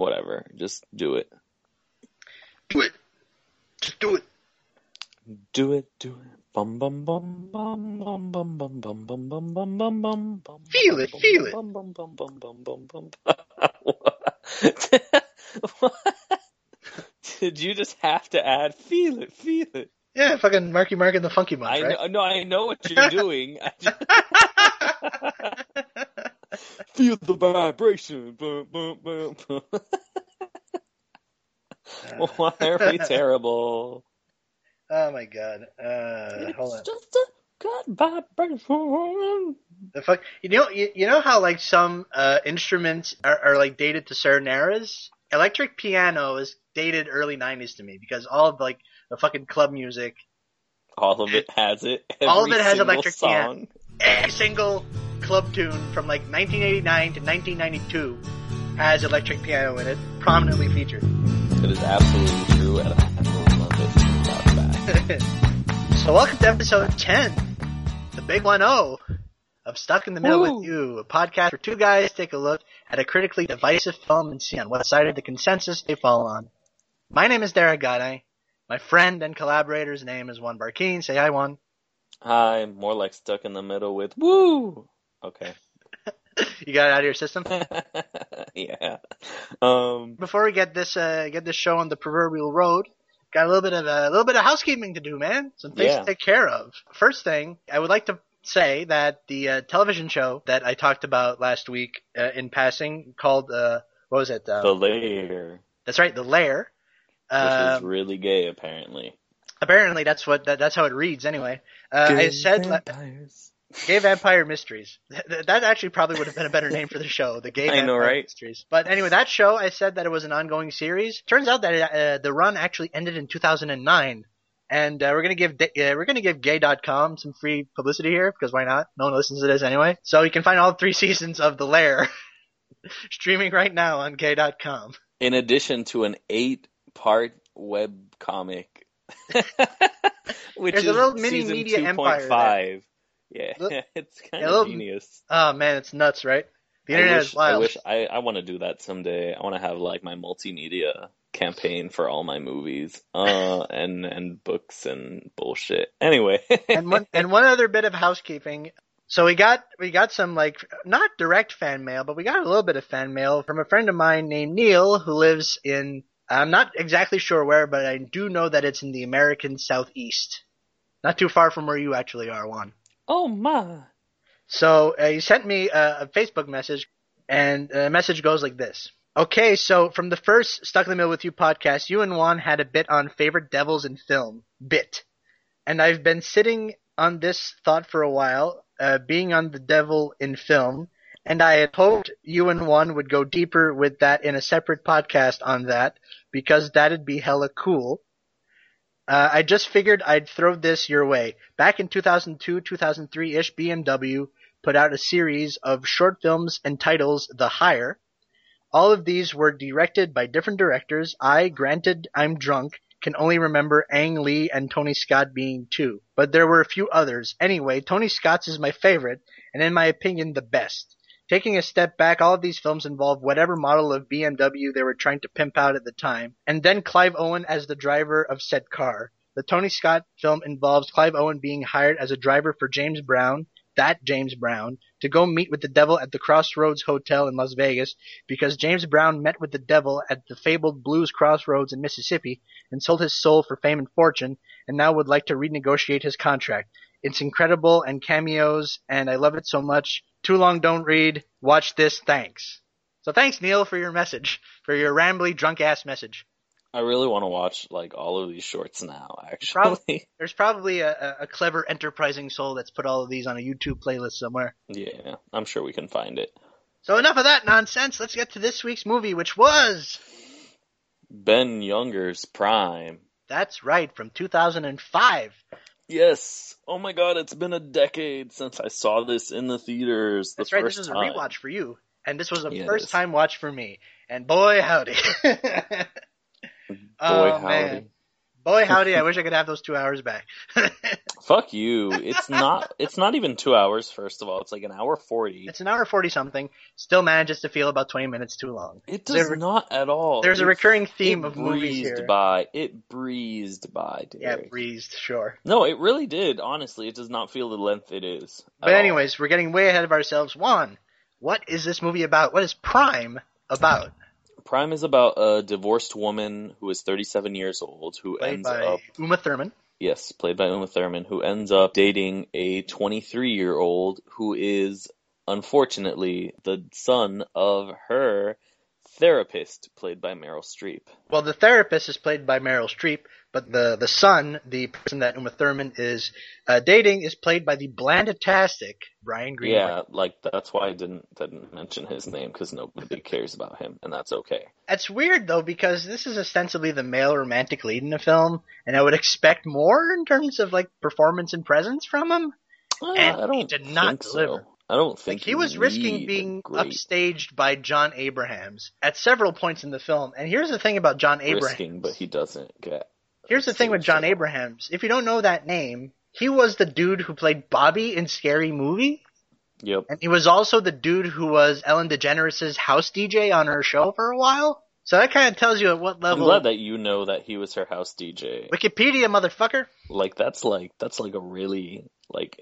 whatever. Just do it. Do it. Just do it. Do it. Do it. Bum bum bum bum bum bum bum bum bum bum bum bum bum bum. Feel it, feel it. Bum bum bum bum bum bum bum. What? Did you just have to add feel it, feel it? Yeah, fucking Marky Mark and the Funky Monk, I right? know, no, I know what you're doing. Feel the vibration. Boom, boom, boom, boom. Why are we terrible? oh my god. Uh, hold on. It's just a good vibration. The fuck. You know, you, you know how like some uh, instruments are, are like dated to certain eras. Electric piano is dated early '90s to me because all of like the fucking club music, All of it has it. All of it has electric piano. Song. every single club tune from like 1989 to 1992 has electric piano in it, prominently featured. It is absolutely true, and I absolutely love it. Without fact. so welcome to episode 10, the big one O of Stuck in the Middle Woo. with You, a podcast where two guys take a look at a critically divisive film and see on what side of the consensus they fall on. My name is Derek Gade. My friend and collaborator's name is Juan Barkeen. Say hi, Juan. Hi, more like stuck in the middle with woo. Okay. You got it out of your system? yeah. Um. Before we get this uh, get this show on the proverbial road, got a little bit of a little bit of housekeeping to do, man. Some things Yeah. to take care of. First thing, I would like to say that the uh, television show that I talked about last week uh, in passing called uh, what was it? Uh, The Lair, that's right, the Lair. which is Um, really gay, apparently. Apparently, that's what that, that's how it reads anyway. Uh, I said la- vampires. Gay Vampire Mysteries. Th- That actually probably would have been a better name for the show, the Gay I Vampire know, right? Mysteries. But anyway, that show, I said that it was an ongoing series. Turns out that uh, the run actually ended in 2009. And uh, we're gonna give da- uh, we're gonna give Gay.com some free publicity here because why not? No one listens to this anyway. So you can find all three seasons of The Lair streaming right now on Gay.com. In addition to an eight-part web comic, which There's is a little mini season media empire 2.5. Yeah, it's kind of little- genius. Oh man, it's nuts, right? The I internet wish, is wild. I wish I, I want to do that someday. I want to have like my multimedia campaign for all my movies, uh, and and books and bullshit. Anyway, and one and one other bit of housekeeping. So we got we got some like not direct fan mail, but we got a little bit of fan mail from a friend of mine named Neil who lives in I'm not exactly sure where, but I do know that it's in the American Southeast, not too far from where you actually are, Juan. oh my, So uh, he sent me a, a Facebook message, and the message goes like this. Okay, so from the first Stuck in the Middle with You podcast, you and Juan had a bit on favorite devils in film. Bit. And I've been sitting on this thought for a while, uh, being on the devil in film, and I had hoped you and Juan would go deeper with that in a separate podcast on that, because that'd be hella cool. Uh, I just figured I'd throw this your way. Back in 2002, 2003-ish, BMW put out a series of short films entitled The Hire. All of these were directed by different directors. I, granted I'm drunk, can only remember Ang Lee and Tony Scott being two. But there were a few others. Anyway, Tony Scott's is my favorite, and in my opinion, the best. Taking a step back, all of these films involve whatever model of BMW they were trying to pimp out at the time, and then Clive Owen as the driver of said car. The Tony Scott film involves Clive Owen being hired as a driver for James Brown, that James Brown, to go meet with the devil at the Crossroads Hotel in Las Vegas because James Brown met with the devil at the fabled Blues Crossroads in Mississippi and sold his soul for fame and fortune and now would like to renegotiate his contract. It's incredible and cameos and I love it so much. Too long don't read. Watch this. Thanks. So thanks Neil for your message, for your rambly drunk ass message. I really want to watch like all of these shorts now. Actually, Probably- There's probably a, a- a clever enterprising soul that's put all of these on a YouTube playlist somewhere. yeah, I'm sure we can find it. So enough of that nonsense. Let's get to this week's movie, which was Ben Younger's Prime. that's right from 2005. Yes. Oh my God, it's been a decade since I saw this in the theaters. The That's right. This was a time. rewatch for you, and this was a Yeah, first time watch for me. And boy howdy, Boy, Oh, howdy. man. Boy howdy! I wish I could have those two hours back. Fuck you. It's not. It's not even two hours. First of all, it's like an hour forty. It's an hour forty something. Still manages to feel about twenty minutes too long. It There- does not at all. There's a recurring theme it of movies breezed here. by. It breezed by, Yeah, Derek. breezed, sure. No, it really did. Honestly, it does not feel the length it is. But all. anyways, we're getting way ahead of ourselves. Juan, what is this movie about? What is Prime about? Prime is about a divorced woman who is 37 years old who Played ends by up Uma Thurman. yes, played by Uma Thurman, who ends up dating a 23 year old who is unfortunately the son of her therapist, played by Meryl Streep. Well, the therapist is played by Meryl Streep, but the the son, the person that Uma Thurman is uh, dating, is played by the blandetastic Brian Greenberg. Yeah, like that's why I didn't didn't mention his name because nobody cares about him, and that's okay. It's weird though because this is ostensibly the male romantic lead in the film, and I would expect more in terms of like performance and presence from him. Uh, And I don't he did not think so. I don't think Like he was risking being great upstaged by Jon Abrahams at several points in the film. And here's the thing about Jon Abrahams. risking, but he doesn't get. Here's the thing with Jon Abrahams. If you don't know that name, he was the dude who played Bobby in Scary Movie, Yep. and he was also the dude who was Ellen DeGeneres' house DJ on her show for a while. So that kind of tells you at what level. I'm glad that you know that he was her house DJ. Wikipedia, motherfucker. Like that's like that's like a really like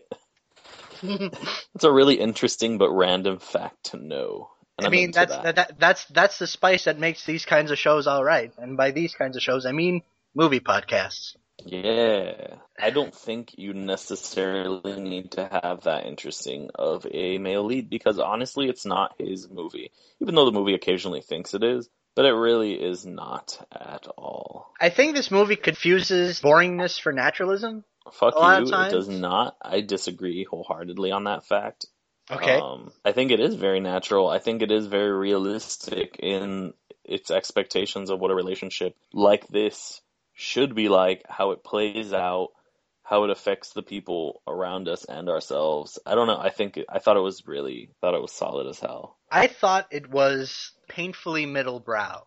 it's a really interesting but random fact to know. And I I'm mean, that's that. that. That, that's that's the spice that makes these kinds of shows all right. And by these kinds of shows, I mean movie podcasts. Yeah. I don't think you necessarily need to have that interesting of a male lead because honestly, it's not his movie. Even though the movie occasionally thinks it is, but it really is not at all. I think this movie confuses boringness for naturalism. Fuck you. It does not. I disagree wholeheartedly on that fact. Okay. Um, I think it is very natural. I think it is very realistic in its expectations of what a relationship like this should be like, how it plays out, how it affects the people around us and ourselves. I don't know. I think I thought it was really thought it was solid as hell. I thought it was painfully middle brow,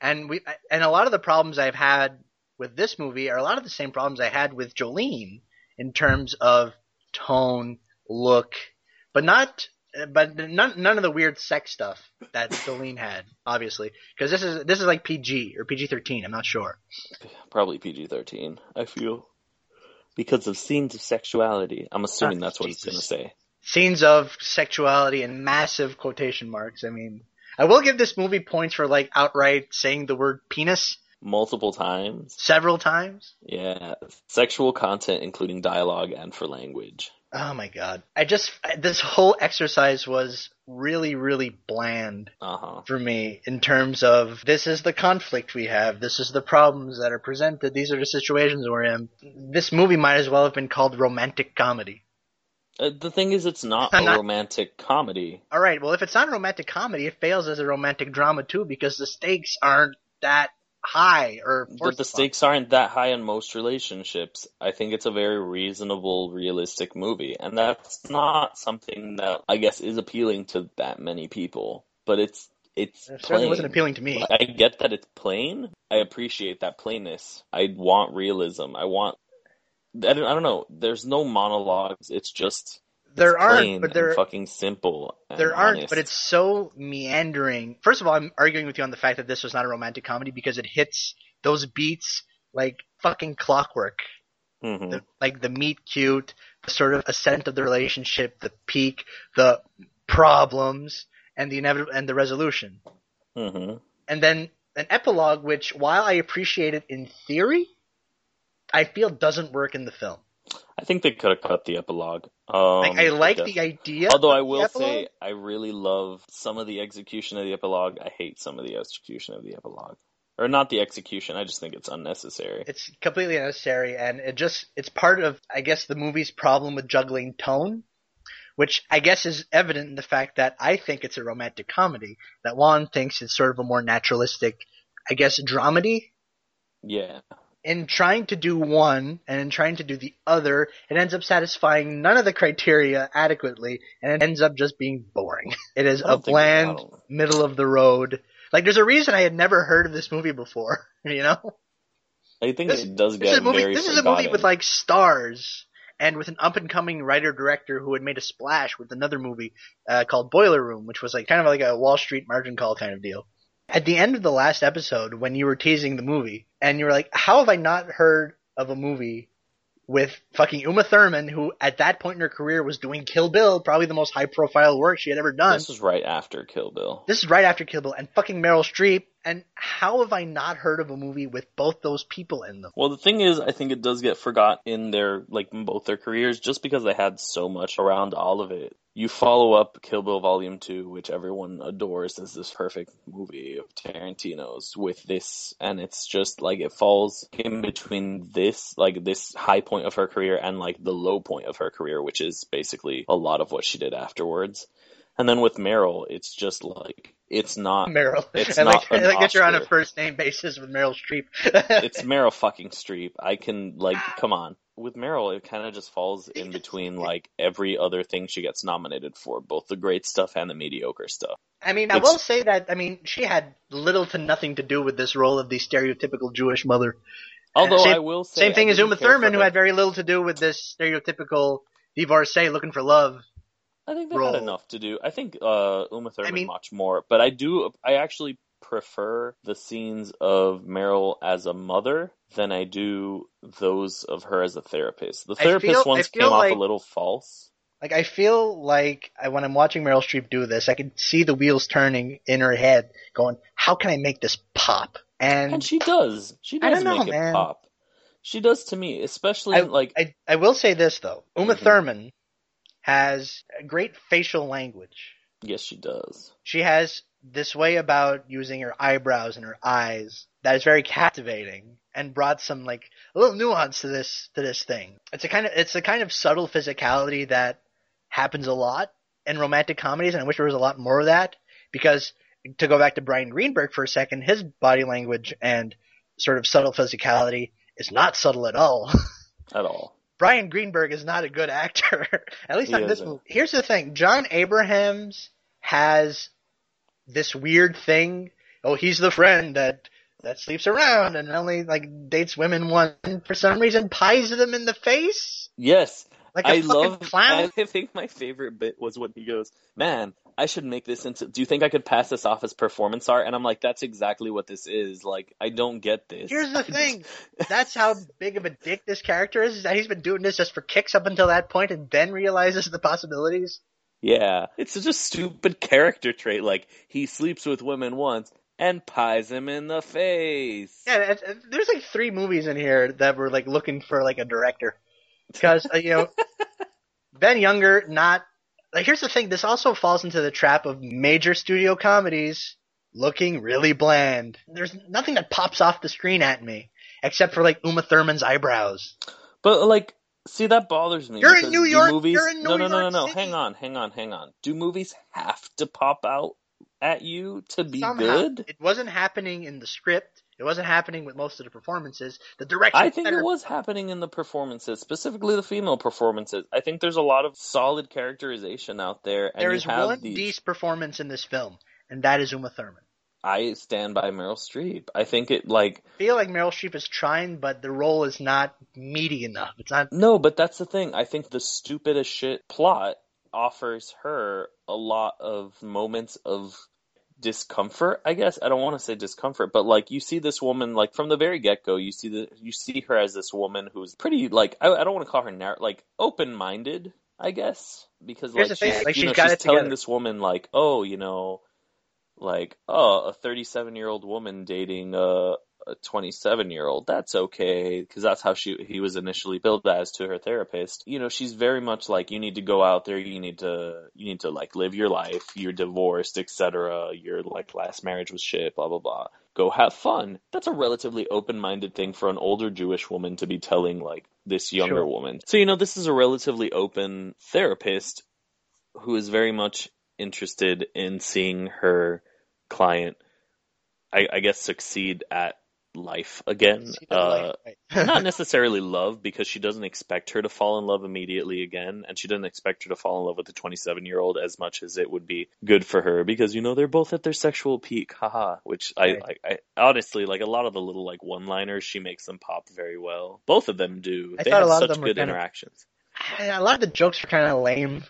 and we and a lot of the problems I've had with this movie are a lot of the same problems I had with Jolene in terms of tone, look, but not. But none, none of the weird sex stuff that Jolene had, obviously, because this is this is like PG or PG thirteen. I'm not sure. Probably PG thirteen. I feel because of scenes of sexuality. I'm assuming that's what it's gonna say. Scenes of sexuality and massive quotation marks. I mean, I will give this movie points for like outright saying the word penis Multiple times. several times. Yeah, sexual content, including dialogue and for language. Oh my god. I just, this whole exercise was really, really bland Uh huh. for me in terms of this is the conflict we have, this is the problems that are presented, these are the situations we're in. This movie might as well have been called romantic comedy. Uh, the thing is, it's not I'm a not- romantic comedy. Alright, well if it's not a romantic comedy, it fails as a romantic drama too because the stakes aren't that high or But the stakes aren't that high in most relationships. I think it's a very reasonable, realistic movie, and that's not something that I guess is appealing to that many people. But it's it's It certainly wasn't appealing to me. I get that it's plain. I appreciate that plainness. I want realism. I want. I don't, I don't know. There's no monologues. It's just There aren't, but there fucking simple. There aren't, honest. but it's so meandering. First of all, I'm arguing with you on the fact that this was not a romantic comedy because it hits those beats like fucking clockwork. Mhm. The, like the meet cute, the sort of ascent of the relationship, the peak, the problems, and the inevitable and the resolution. Mhm. And then an epilogue, which while I appreciate it in theory, I feel doesn't work in the film. I think they could have cut the epilogue. Um, Like I like def- the idea. Although I will say, I really love some of the execution of the epilogue. I hate some of the execution of the epilogue, or not the execution. I just think it's unnecessary. It's completely unnecessary, and it just it's part of I guess the movie's problem with juggling tone, which I guess is evident in the fact that I think it's a romantic comedy, that Juan thinks it's sort of a more naturalistic, I guess, dramedy. yeah, In trying to do one and in trying to do the other, it ends up satisfying none of the criteria adequately, and it ends up just being boring. It is a don't think- I bland, middle of the road. Like, there's a reason I had never heard of this movie before, you know? I think This- it does This is get a movie. very This is a movie with like stars and with an up and coming writer director who had made a splash with another movie uh, called Boiler Room, which was like kind of like a Wall Street margin call kind of deal. At the end of the last episode, when you were teasing the movie, and you were like, "How have I not heard of a movie with fucking Uma Thurman, who at that point in her career was doing Kill Bill, probably the most high profile work she had ever done?" This is right after Kill Bill. This is right after Kill Bill and fucking Meryl Streep. And how have I not heard of a movie with both those people in them? Well, the thing is, I think it does get forgot in their like in both their careers, just because they had so much around all of it. You follow up Kill Bill Volume Two, which everyone adores as this perfect movie of Tarantino's, with this, and it's just like it falls in between this, like this high point of her career, and like the low point of her career, which is basically a lot of what she did afterwards. And then with Meryl, it's just like it's not Meryl. It's I like, not I like that you're on a first name basis with Meryl Streep. it's Meryl fucking Streep. I can like, come on. With Meryl, it kind of just falls in between like every other thing she gets nominated for, both the great stuff and the mediocre stuff. I mean, I It's- will say that, I mean, she had little to nothing to do with this role of the stereotypical Jewish mother. Although Same- I will say, Same thing as Uma didn't care for Thurman, who had very little to do with this stereotypical divorcee looking for love. I think they role. had enough to do. I think uh, Uma Thurman mean- much more, but I do. I actually prefer the scenes of Meryl as a mother than I do those of her as a therapist. The therapist feel- ones came off a little false. Like, I feel like I, when I'm watching Meryl Streep do this, I can see the wheels turning in her head, going, how can I make this pop? And, And she does. She I does don't know, make it man. pop. She does to me, especially I, like I, I will say this, though. Uma Mhm. Thurman has great facial language. yes, she does. she has this way about using her eyebrows and her eyes that is very captivating and brought some like a little nuance to this to this thing. It's a kind of it's a kind of subtle physicality that happens a lot in romantic comedies and I wish there was a lot more of that because to go back to Brian Greenberg for a second, his body language and sort of subtle physicality is not subtle at all. At all. Brian Greenberg is not a good actor. At least not in this movie. Here's the thing: Jon Abrahams has this weird thing. Oh, he's the friend that that sleeps around and only like dates women once, and for some reason pies them in the face Yes, like a I love. clown. I think my favorite bit was when he goes, "Man, I should make this into. Do you think I could pass this off as performance art?" And I'm like, "That's exactly what this is. Like, I don't get this." Here's the thing: that's how big of a dick this character is. Is that he's been doing this just for kicks up until that point, and then realizes the possibilities. yeah, it's such a stupid character trait. Like, he sleeps with women once and pies them in the face. Yeah, there's like three movies in here that were like looking for like a director because uh, you know Ben Younger not like here's the thing. This also falls into the trap of major studio comedies looking really bland. There's nothing that pops off the screen at me except for like Uma Thurman's eyebrows. But like, see that bothers me. You're in New York- Movies, you're in no, New no, no, no, no. City. Hang on, hang on, hang on. Do movies have to pop out at you to be Somehow, good? It wasn't happening in the script. It wasn't happening with most of the performances. The direction. I think better. it was happening in the performances, specifically the female performances. I think there's a lot of solid characterization out there, and There have one these. decent performance in this film, and that is Uma Thurman. I stand by Meryl Streep. I think it like I feel like Meryl Streep is trying, but the role is not meaty enough. It's not. no, but that's the thing. I think the stupidest shit plot offers her a lot of moments of discomfort i guess i don't want to say discomfort but like you see this woman like from the very get-go you see the you see her as this woman who's pretty like i, I don't want to call her narrow like open-minded i guess because Here's like she's, like, she's know, got she's it telling together. this woman like oh you know like oh a 37 year old woman dating a a 27 year old that's okay because that's how she he was initially billed as to her therapist. You know she's very much like you need to go out there you need to you need to like live your life you're divorced etc your like last marriage was shit blah blah blah. Go have fun. That's a relatively open-minded thing for an older jewish woman to be telling like this younger Sure. woman. So you know this is a relatively open therapist who is very much interested in seeing her client I, I guess succeed at life again. Uh, right. not necessarily love because she doesn't expect her to fall in love immediately again and she doesn't expect her to fall in love with a 27 year old as much as it would be good for her because you know they're both at their sexual peak haha which I, Right. I, I honestly like a lot of the little like one liners she makes them pop very well both of them do I they have a lot of such good kind of- interactions a lot of the jokes were kind of lame.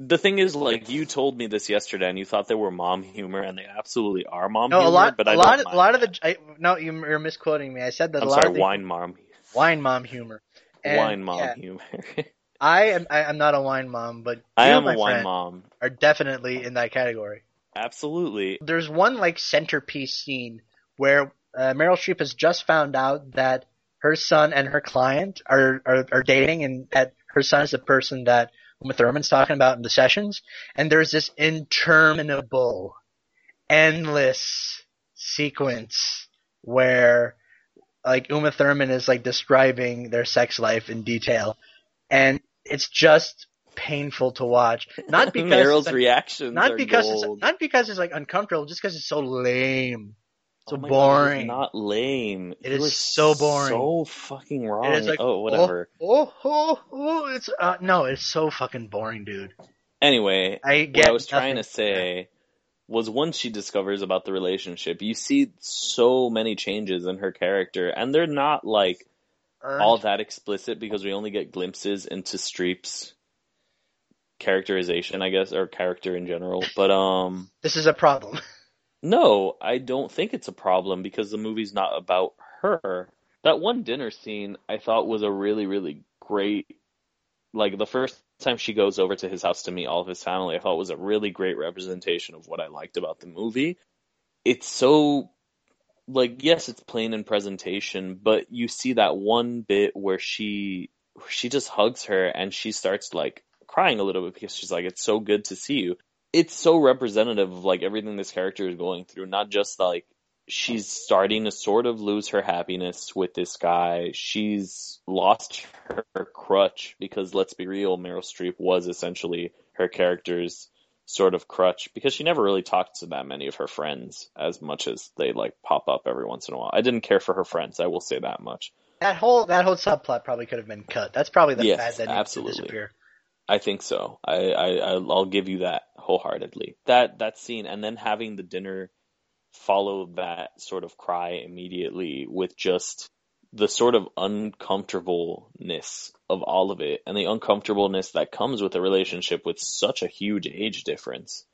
The thing is like you told me this yesterday and you thought they were mom humor and they absolutely are mom No, humor a lot, but a I lot, of, a lot of the. I, no, you- you're misquoting me. I said that I'm a lot sorry of the wine mom wine mom humor. And, wine mom yeah, humor I am. I, I'm not a wine mom, but I am a wine mom are definitely in that category. absolutely There's one like centerpiece scene where uh, Meryl Streep has just found out that her son and her client are, are are dating, and that her son is a person that Uma Thurman's talking about in the sessions. And there's this interminable, endless sequence where like Uma Thurman is like describing their sex life in detail, and it's just painful to watch. Not because Meryl's like, reactions not because gold. it's not because it's like uncomfortable, just because it's so lame, so Oh my God, boring. not lame. It You is so boring. So fucking wrong. It is like oh, whatever. Oh, oh, oh, it's uh, no, it's so fucking boring, dude. Anyway, I what I was trying to say was once she discovers about the relationship, you see so many changes in her character, and they're not like Earned. all that explicit because we only get glimpses into Streep's characterization, I guess, or character in general. But um, This is a problem. No, I don't think it's a problem because the movie's not about her. That one dinner scene I thought was a really, really great. Like the first time she goes over to his house to meet all of his family, I thought was a really great representation of what I liked about the movie. It's so, like, yes, it's plain in presentation, but you see that one bit where she, she just hugs her and she starts like crying a little bit because she's like, it's so good to see you it's so representative of like everything this character is going through not just like she's starting to sort of lose her happiness with this guy she's lost her, crutch because let's be real meryl streep was essentially her character's sort of crutch because she never really talked to that many of her friends as much as they like pop up every once in a while i didn't care for her friends i will say that much That whole that whole subplot probably could have been cut. That's probably the Yes, fad that needs absolutely. to disappear. I think so. I, I I'll give you that wholeheartedly. That that scene and then having the dinner follow that sort of cry immediately with just the sort of uncomfortableness of all of it and the uncomfortableness that comes with a relationship with such a huge age difference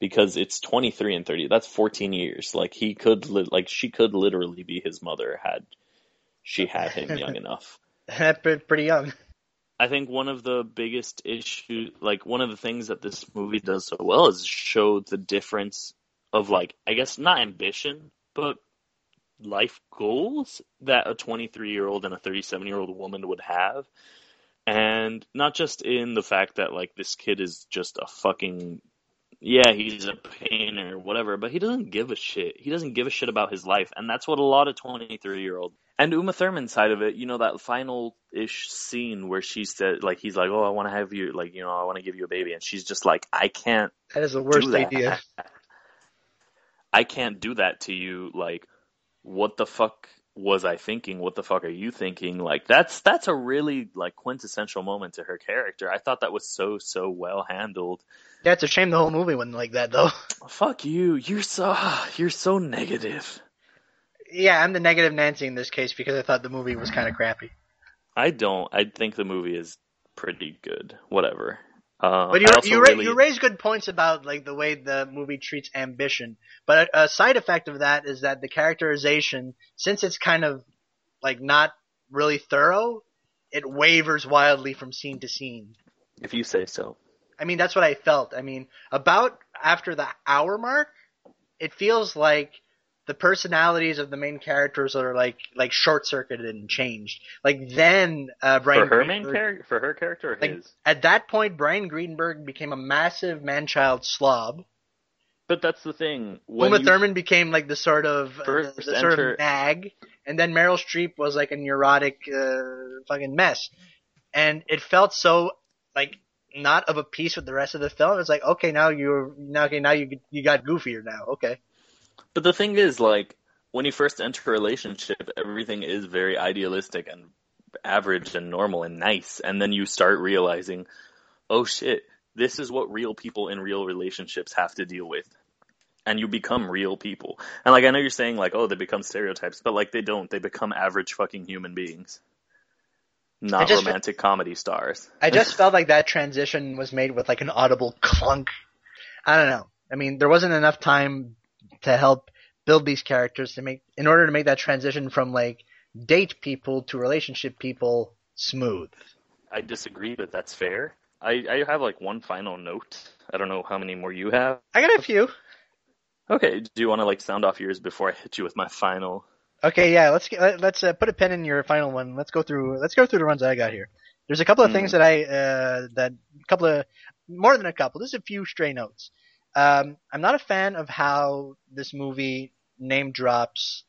because it's 23 and 30 that's 14 years like he could li- like she could literally be his mother had she had him young enough Pre- Pretty young. I think one of the biggest issues, like one of the things that this movie does so well is show the difference of like, I guess not ambition, but life goals that a 23 year old and a 37 year old woman would have. And not just in the fact that like this kid is just a fucking, yeah, he's a painter, whatever, but he doesn't give a shit. He doesn't give a shit about his life. And that's what a lot of 23 year old and Uma Thurman's side of it, you know, that final ish scene where she said, like, he's like, oh, I want to have you, like, you know, I want to give you a baby. And she's just like, I can't That is the worst idea. I can't do that to you. Like, what the fuck was I thinking? What the fuck are you thinking? Like, that's, that's a really, like, quintessential moment to her character. I thought that was so, so well handled. Yeah, it's a shame the whole movie wasn't like that though. Fuck you. You're so, you're so negative. Yeah, I'm the negative Nancy in this case because I thought the movie was kind of crappy. I don't. I think the movie is pretty good. Whatever. Uh, But you you, ra- really- you raise good points about like the way the movie treats ambition. But a, a side effect of that is that the characterization, since it's kind of like not really thorough, it wavers wildly from scene to scene. if you say so. I mean, that's what I felt. I mean, about after the hour mark, it feels like the personalities of the main characters are like like short circuited and changed. Like then, uh, Brian for her main character, for her character, or Like, his. At that point, Brian Greenberg became a massive man-child slob. But that's the thing. When Uma you, Thurman became like the sort of uh, First the sort of nag, and then Meryl Streep was like a neurotic uh, fucking mess, and it felt so like not of a piece with the rest of the film. It's like okay, now you're now okay, now you you got goofier now. Okay, But the thing is, like, when you first enter a relationship, everything is very idealistic and average and normal and nice, and then you start realizing, oh shit, this is what real people in real relationships have to deal with. And you become real people. And like I know you're saying like, oh, they become stereotypes, but like they don't. They become average fucking human beings. Not romantic comedy stars. I just felt like that transition was made with like an audible clunk. I don't know. I mean, there wasn't enough time to help build these characters to make in order to make that transition from like date people to relationship people smooth. I disagree, but that's fair. I, I have like one final note. I don't know how many more you have. I got a few. Okay, do you want to like sound off yours before I hit you with my final? Okay, yeah, let's get, let- let's uh, put a pin in your final one. Let's go through let's go through the ones I got here. There's a couple of Hmm. things that I uh that a couple of more than a couple. There's a few stray notes. Um, I'm not a fan of how this movie name drops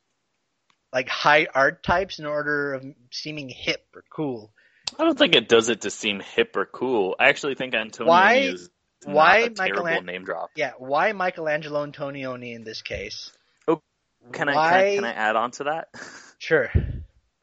like high art types in order of seeming hip or cool. I don't think it does it to seem hip or cool. I actually think Antonio Why- is not why a terrible name drop. Yeah, why Michelangelo Antonioni in this case? Can I, can? I can I add on to that? Sure.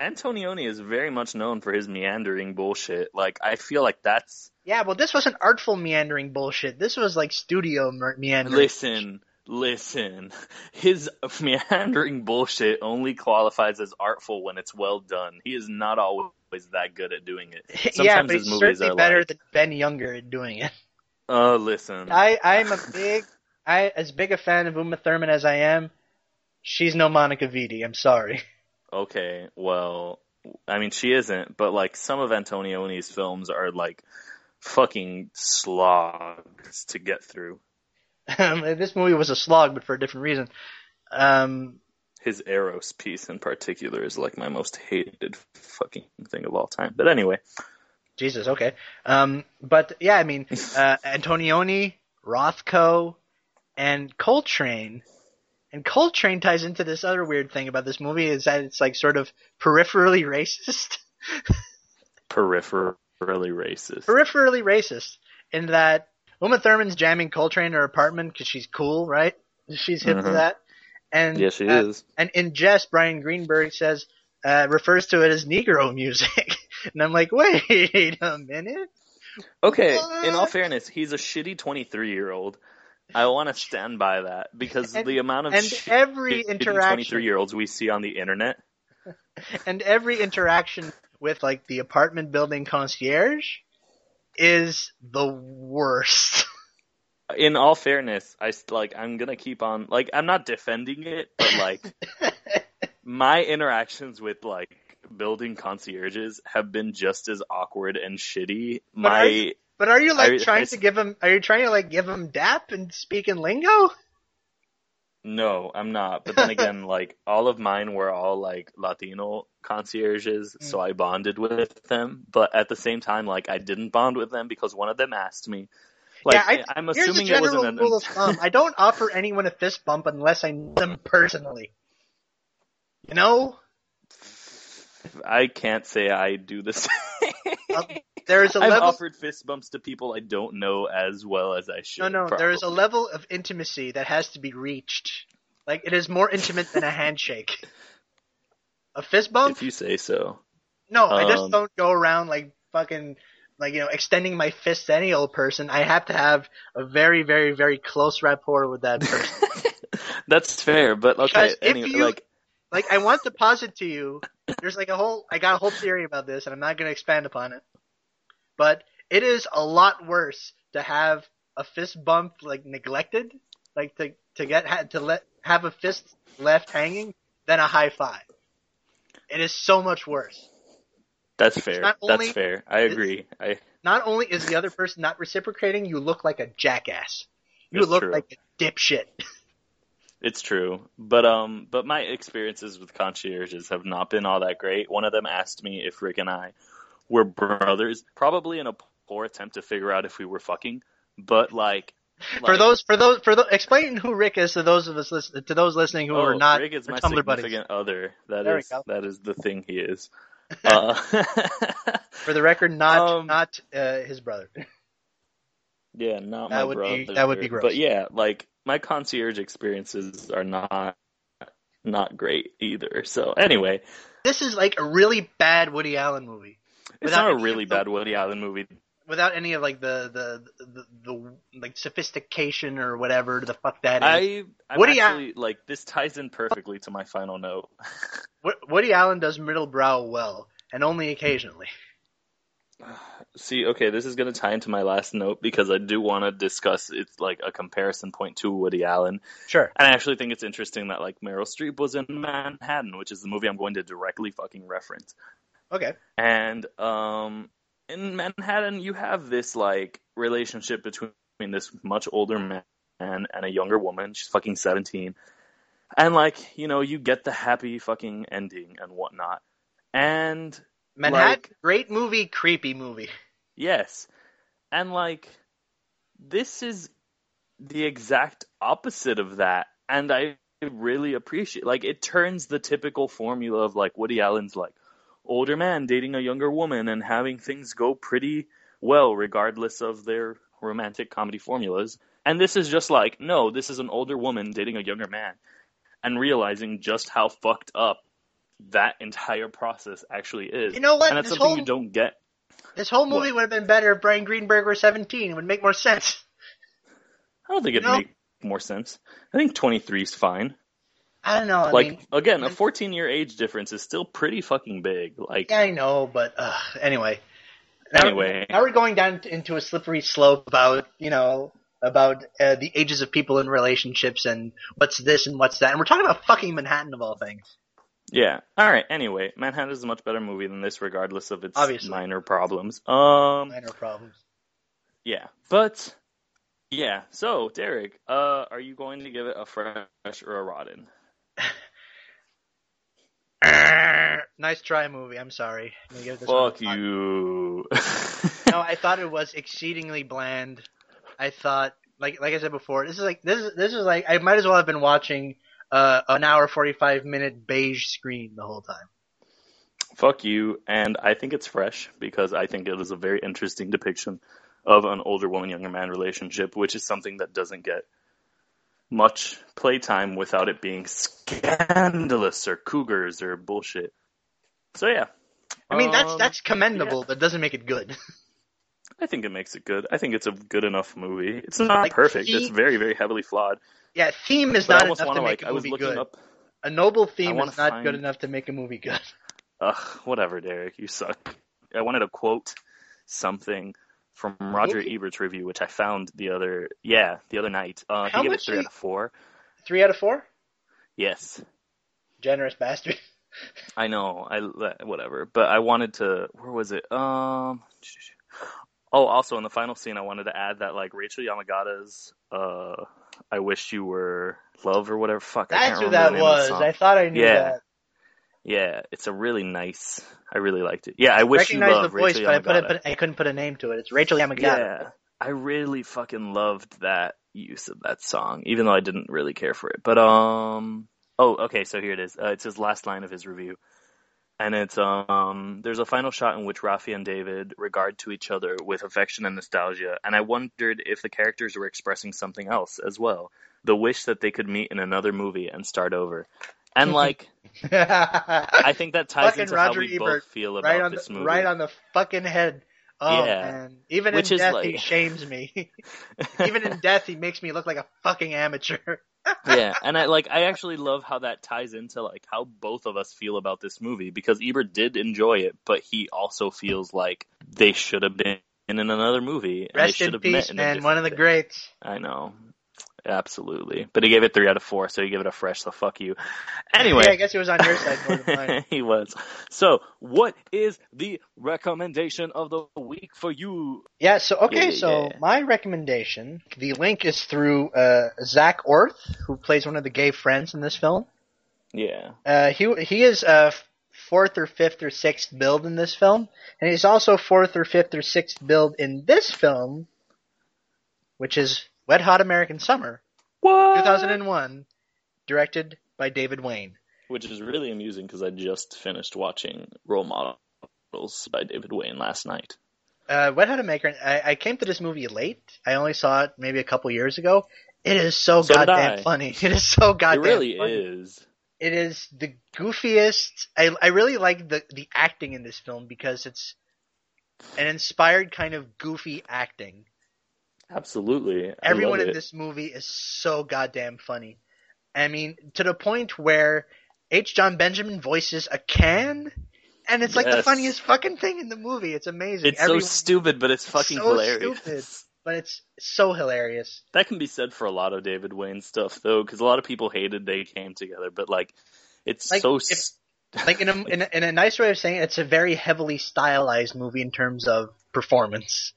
Antonioni is very much known for his meandering bullshit. Like I feel like that's Yeah, well, this wasn't artful meandering bullshit. This was like studio mer- meandering. listen, listen. His meandering bullshit only qualifies as artful when it's well done. He is not always that good at doing it. yeah, but his he's movies certainly are better like- than Ben Younger at doing it. Oh, listen. I I'm a big I as big a fan of Uma Thurman as I am. She's no Monica Vitti. I'm sorry. Okay, well, I mean, she isn't, but like some of Antonioni's films are like fucking slogs to get through. Um, this movie was a slog, but for a different reason. Um, His Eros piece in particular is like my most hated fucking thing of all time. But anyway, Jesus, okay. Um, but yeah, I mean, uh, Antonioni, Rothko, and Coltrane. And Coltrane ties into this other weird thing about this movie is that it's like sort of peripherally racist. peripherally racist. peripherally racist in that Uma Thurman's jamming Coltrane in her apartment because she's cool, right? She's hip to Mhm. that. And yeah, she uh, is. And in jest, Brian Greenberg says uh, refers to it as Negro music, and I'm like, wait a minute. Okay, in all fairness, he's a shitty 23 year old. I want to stand by that because And- the amount of and shitty every interaction- 23 year olds we see on the internet. And every interaction with like the apartment building concierge is the worst. In all fairness, I like I'm gonna keep on like I'm not defending it, but like my interactions with like building concierges have been just as awkward and shitty. But My But are you like I- trying I- to give him? Are you trying to like give him dap and speak in lingo? no, I'm not. But then again, like all of mine were all like Latino concierges, so Mm. I bonded with them. But at the same time, like I didn't bond with them because one of them asked me. Like yeah, I, I'm assuming it wasn't an rule of thumb: I don't offer anyone a fist bump unless I know them personally. You know, I can't say I do the same. There is a I've level. offered fist bumps to people I don't know as well as I should. no, no, there is a level of intimacy that has to be reached. Like it is more intimate than a handshake. A fist bump? If you say so. No, I just um, don't go around like fucking like you know extending my fist to any old person. I have to have a very, very, very close rapport with that person. That's fair, but okay. If Anyway, you- like like I want to posit to you, there's like a whole I got a whole theory about this, and I'm not going to expand upon it. But it is a lot worse to have a fist bump like neglected, like to to get ha- to let have a fist left hanging than a high five. It is so much worse. that's fair. not That's only- fair. I agree. I Not only is the other person not reciprocating, you look like a jackass. You look true. like a dipshit. it's true. But um but my experiences with concierges have not been all that great. One of them asked me if Rick and I were brothers, probably in a poor attempt to figure out if we were fucking. But like, for those, for those, for those, explain who Rick is to those of us listen, to those listening who oh, are not Rick is my Tumblr buddies. significant other. That There go. That is the thing he is. Uh, For the record, not Um, not uh, his brother. Yeah, not That my would brother. be- that would be gross. But yeah, like my concierge experiences are not not great either. So anyway, This is like a really bad Woody Allen movie. It's not a really of the- bad Woody Allen movie. Without any of like the the the, the, like sophistication or whatever the fuck that is. I I'm Woody actually like this ties in perfectly to my final note. Wo- Woody Allen does middle brow well, and only occasionally. See, okay, this is going to tie into my last note because I do want to discuss it's like a comparison point to Woody Allen. Sure. And I actually think it's interesting that like Meryl Streep was in Manhattan, which is the movie I'm going to directly fucking reference. Okay. And um in Manhattan you have this like relationship between this much older man and a younger woman. She's fucking 17. And like, you know, you get the happy fucking ending and whatnot. And Manhattan, Like- great movie, creepy movie. Yes. And like this is the exact opposite of that. And I really appreciate like it turns the typical formula of like Woody Allen's like older man dating a younger woman and having things go pretty well regardless of their romantic comedy formulas. And this is just like, no, this is an older woman dating a younger man and realizing just how fucked up that entire process actually is. You know what? And that's This something whole- you don't get This whole movie What? would have been better if Brian Greenberg were 17. It would make more sense. I don't think it'd No. make more sense. I think 23 is fine. I don't know. I like mean, again, a 14 year age difference is still pretty fucking big. Like yeah, I know, but uh, anyway. Now, Anyway. now we're going down into a slippery slope about you know about uh, the ages of people in relationships and what's this and what's that, and we're talking about fucking Manhattan of all things. yeah. All right. Anyway, Manhattan is a much better movie than this, regardless of its Obviously. minor problems. Um. Minor problems. Yeah. But yeah. So Derek, uh, are you going to give it a fresh or a rotten? Nice try, movie. I'm sorry. I'm give this Fuck you. no, I thought it was exceedingly bland. I thought, like like I said before, this is like this is this is like I might as well have been watching uh, an hour forty five minute beige screen the whole time. Fuck you. And I think it's fresh because I think it is a very interesting depiction of an older woman, younger man relationship, which is something that doesn't get much playtime without it being scandalous or cougars or bullshit. So yeah. I mean, that's Um, that's commendable, but doesn't make it good. I think it makes it good. I think it's a good enough movie. It's not Like, perfect. he- It's very, very heavily flawed. yeah, theme is But I not enough to to make like. a I was movie looking good. up. A noble theme wanna is not find- good enough to make a movie good. Ugh, whatever, Derek. You suck. I wanted to quote something from Roger Movie? Ebert's review, which I found the other yeah the other night. Uh, How he gave it much three you- out of four. Three out of four. Yes, Generous bastard. I know. I whatever, but I wanted to. Where was it? Um. Oh, also in the final scene, I wanted to add that like Rachel Yamagata's uh, "I Wish You Were Love" or whatever. Fuck, I That's can't who remember that the name of the was. I thought I knew Yeah. that. Yeah, it's a really nice. I really liked it. Yeah, I wish you Recognize love the voice, Rachel but I put, it, I couldn't put a name to it. It's Rachel Yamagata. Yeah, I really fucking loved that use of that song, even though I didn't really care for it. But um, oh, okay, so here it is. Uh, it's his last line of his review, and it's um, there's a final shot in which Rafi and David regard to each other with affection and nostalgia, and I wondered if the characters were expressing something else as well, the wish that they could meet in another movie and start over. And like, I think that ties Fucking into Roger how we Ebert, both feel about right on this the movie. right on the fucking head. Oh Yeah. man! Even Which in death, like- he shames me. Even in death, he makes me look like a fucking amateur. yeah, and I like I actually love how that ties into like how both of us feel about this movie because Ebert did enjoy it, but he also feels like they should have been in another movie. And they Rest should in have met peace, in man. One of the greats. I know. Absolutely. But he gave it three out of four, so he gave it a fresh, so fuck you. Anyway. Yeah, I guess he was on your side more than mine. he was. So, what is the recommendation of the week for you? Yeah, so okay, Yeah, so yeah. my recommendation, the link is through uh, Zak Orth, who plays one of the gay friends in this film. Yeah. Uh, he he is uh, fourth or fifth or sixth billed in this film, and he's also fourth or fifth or sixth billed in this film, which is Wet Hot American Summer, What? 2001, directed by David Wain. Which is really amusing because I just finished watching Role Models by David Wain last night. Uh, Wet Hot American. I, I came to this movie late. I only saw it maybe a couple years ago. It is so, So goddamn funny. It is so goddamn. It goddamn really funny. is. it is the goofiest. I I really like the the acting in this film because it's an inspired kind of goofy acting. Absolutely. I Everyone in it. this movie is so goddamn funny. I mean, to the point where H. Jon Benjamin voices a can, and it's like the funniest fucking thing in the movie. It's amazing. It's Everyone- so stupid, but it's fucking so hilarious. stupid. but it's so hilarious. That can be said for a lot of David Wain stuff, though, because a lot of people hated they came together. But like, it's Like, so. if- Like in a, in a in a nice way of saying it, it's a very heavily stylized movie in terms of performance.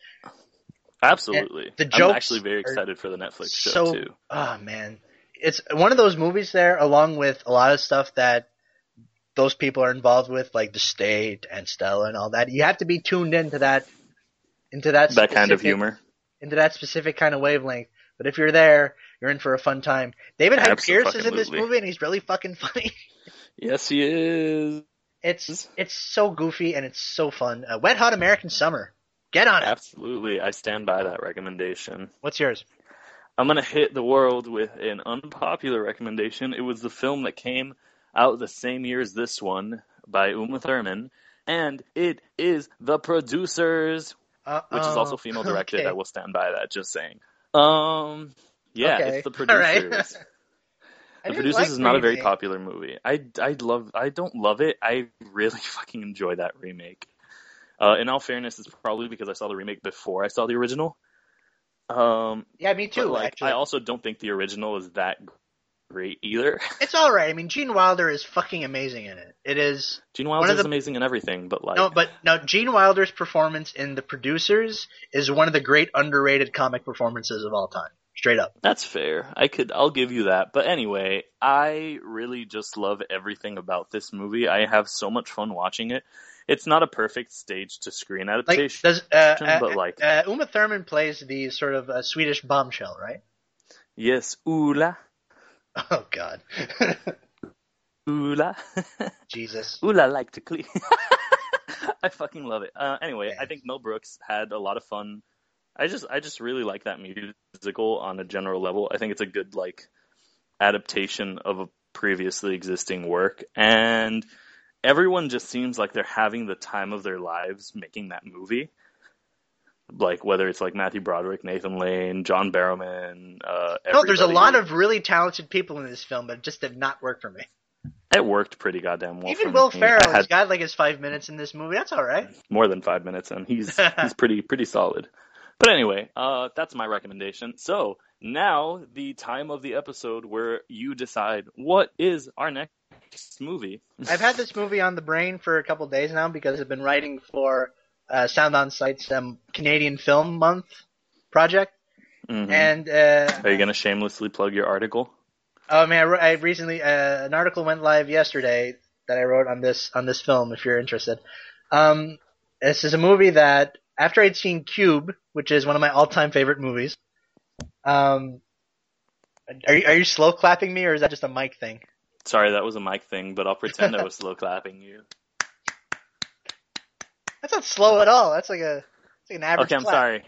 Absolutely. the I'm actually very excited for the Netflix show so too. oh man, it's one of those movies there, along with a lot of stuff that those people are involved with, like the state and Stella and all that. You have to be tuned into that, into that That kind of humor. into that specific kind of wavelength. But if you're there, you're in for a fun time. David Hyde Pierce is in this movie, and he's really fucking funny. Yes, he is. It's it's so goofy and it's so fun. Uh, Wet Hot American Summer, get on it. Absolutely. I stand by that recommendation. What's yours? I'm gonna hit the world with an unpopular recommendation. It was the film that came out the same year as this one by Uma Thurman, and it is The Producers, Uh, which is also female directed. Okay. I will stand by that. Just saying. Um, yeah, Okay. it's The Producers. The Producers like is not a very popular movie. I I love I don't love it. I really fucking enjoy that remake. Uh, in all fairness, it's probably because I saw the remake before I saw the original. Um, Yeah, me too. like, actually, I also don't think the original is that great either. it's all right. I mean, Gene Wilder is fucking amazing in it. It is Gene Wilder is the- amazing in everything, but like, no, but no. Gene Wilder's performance in The Producers is one of the great underrated comic performances of all time. Straight up. that's fair. I could, I'll give you that. But anyway, I really just love everything about this movie. I have so much fun watching it. It's not a perfect stage to screen Like, adaptation, does uh, uh, but like, uh, Uma Thurman plays the sort of uh, Swedish bombshell, right? yes, Ulla, Oh God, Ulla. Jesus. I like to clean. I fucking love it. Uh, anyway, Yeah. I think Mel Brooks had a lot of fun. I just, I just really like that musical on a general level. I think it's a good like adaptation of a previously existing work, and everyone just seems like they're having the time of their lives making that movie. Like whether it's like Matthew Broderick, Nathan Lane, John Barrowman. Uh, No, there's a lot of really talented people in this film, but it just did not work for me. It worked pretty goddamn well. Even Will. Ferrell has got like his five minutes in this movie. That's all right. more than five minutes and he's he's pretty pretty solid. But anyway, uh, that's my recommendation. So now the time of the episode where you decide what is our next movie. I've had this movie on the brain for a couple days now because I've been writing for uh, Sound On Sight's um, Canadian Film Month project, Mhm. and uh, Are you gonna shamelessly plug your article? oh man, I, I recently uh, an article went live yesterday that I wrote on this on this film. If you're interested, um, this is a movie that after I'd seen Cube, which is one of my all-time favorite movies. Um, are you, are you slow clapping me or is that just a mic thing? Sorry, that was a mic thing, but I'll pretend I was slow clapping you. That's not slow at all. That's like a it's like an average. Okay, I'm clap. sorry.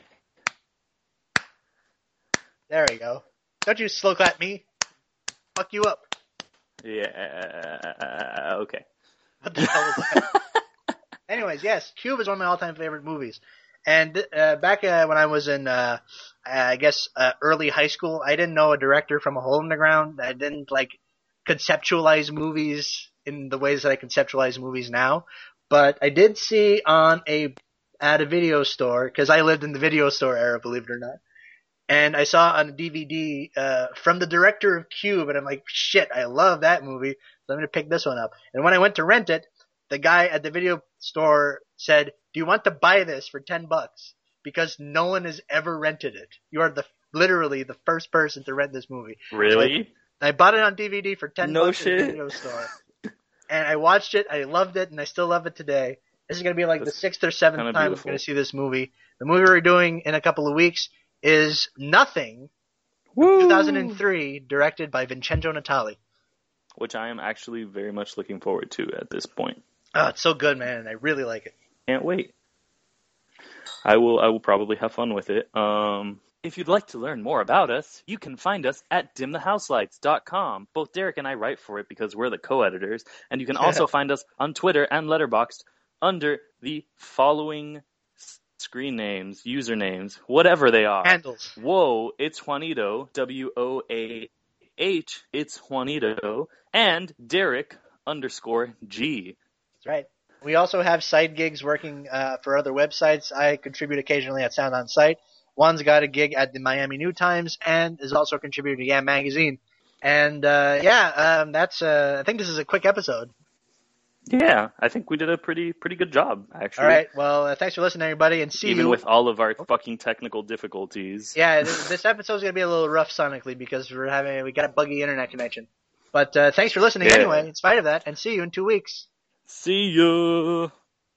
There we go. Don't you slow clap me. Fuck you up. Yeah. Okay. What the hell was that? Anyways, yes, Cube is one of my all-time favorite movies. And uh, back uh, when I was in, uh, I guess, uh, early high school, I didn't know a director from A Hole in the Ground. I didn't like conceptualize movies in the ways that I conceptualize movies now. But I did see on a at a video store because I lived in the video store era, believe it or not. And I saw on a DVD uh, from the director of Cube, and I'm like, shit, I love that movie. So I'm gonna pick this one up. And when I went to rent it, the guy at the video store said, "Do you want to buy this for ten bucks? Because no one has ever rented it. You are the literally the first person to rent this movie." Really? I bought it on DVD for ten No bucks at the shit. video store, and I watched it. I loved it, and I still love it today. This is gonna be like the sixth or seventh time I'm gonna see this movie. The movie we're doing in a couple of weeks is Nothing, Woo! 2003, directed by Vincenzo Natali. Which I am actually very much looking forward to at this point. Oh, it's so good, man. I really like it. Can't wait. I will. I will probably have fun with it. Um, If you'd like to learn more about us, you can find us at dimthehouselights.com. Both Derek and I write for it because we're the co-editors, and you can also find us on Twitter and Letterboxd under the following screen names, usernames, whatever they are. Handles. Whoa, it's Juanito, W O A H, it's Juanito, and Derek underscore G. Right. We also have side gigs working uh, for other websites. I contribute occasionally at Sound on Sight. Juan's got a gig at the Miami New Times and is also contributing to Yam Magazine. And uh, yeah, um, that's. Uh, I think this is a quick episode. Yeah, I think we did a pretty pretty good job actually. All right. Well, uh, thanks for listening, everybody, and see you. Even you. with all of our fucking technical difficulties. yeah, this, this episode's gonna be a little rough sonically because we're having we got a buggy internet connection. But uh, thanks for listening Yeah. anyway, in spite of that, and see you in two weeks. See you.